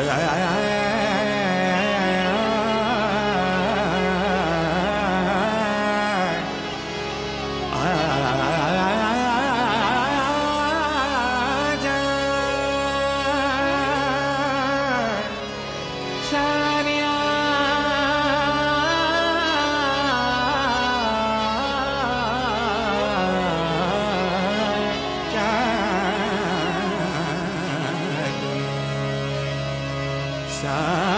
哎呀哎哎 night.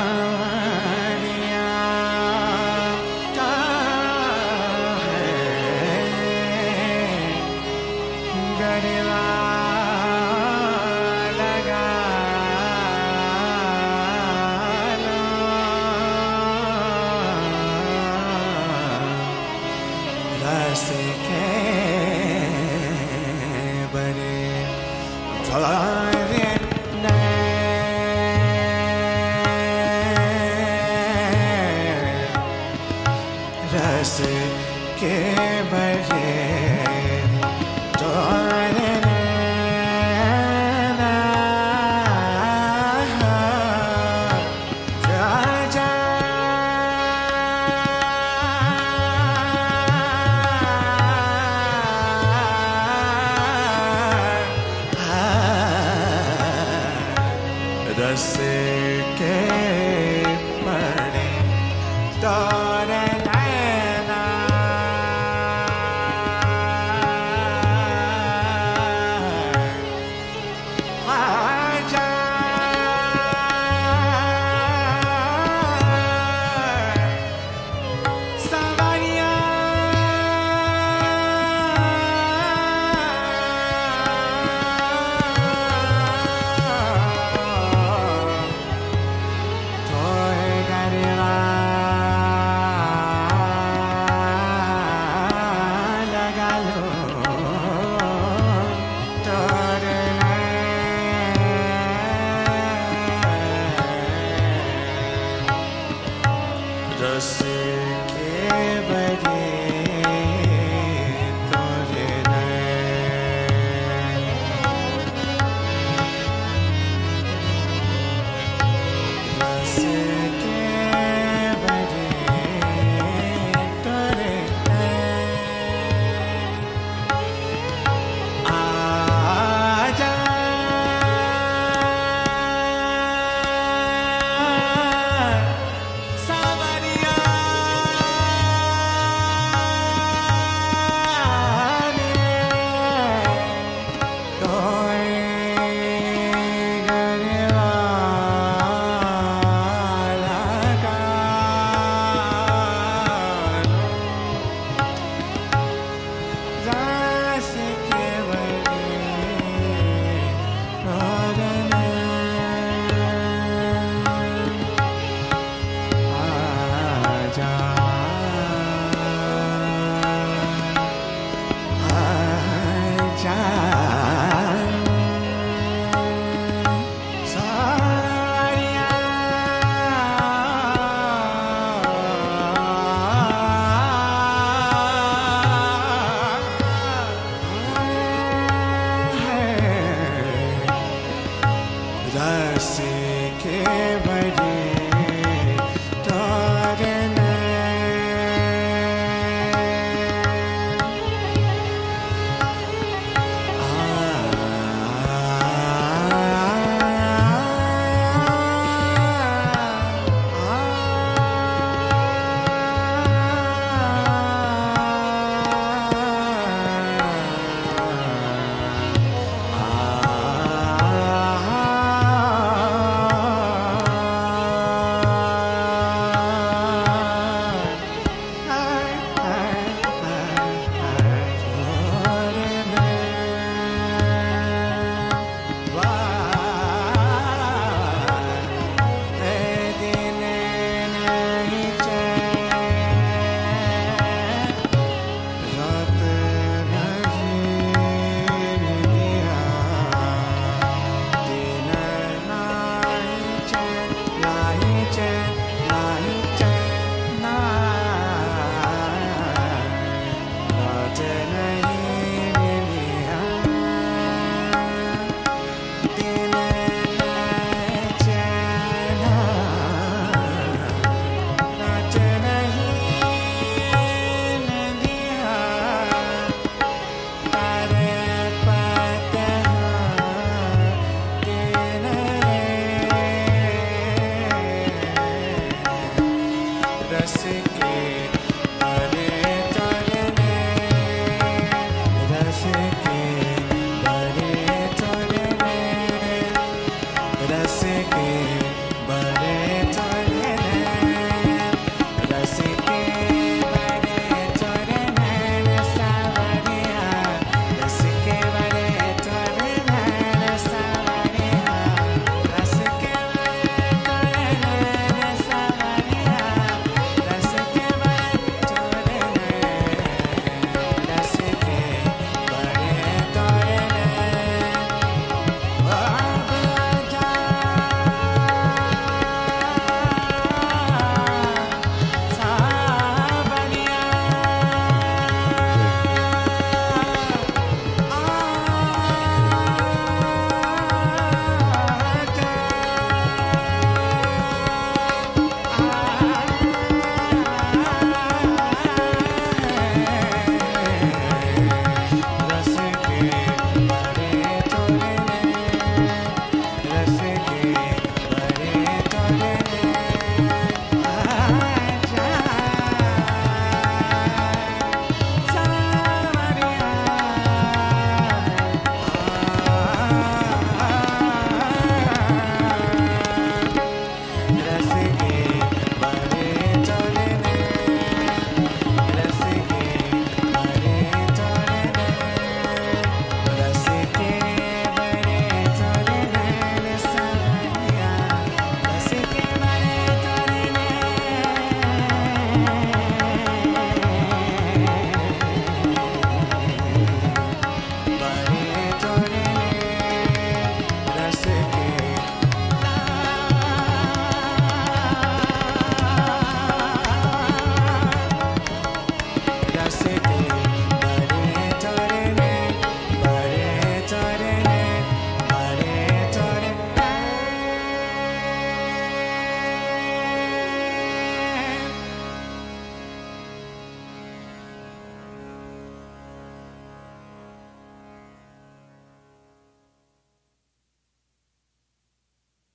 you.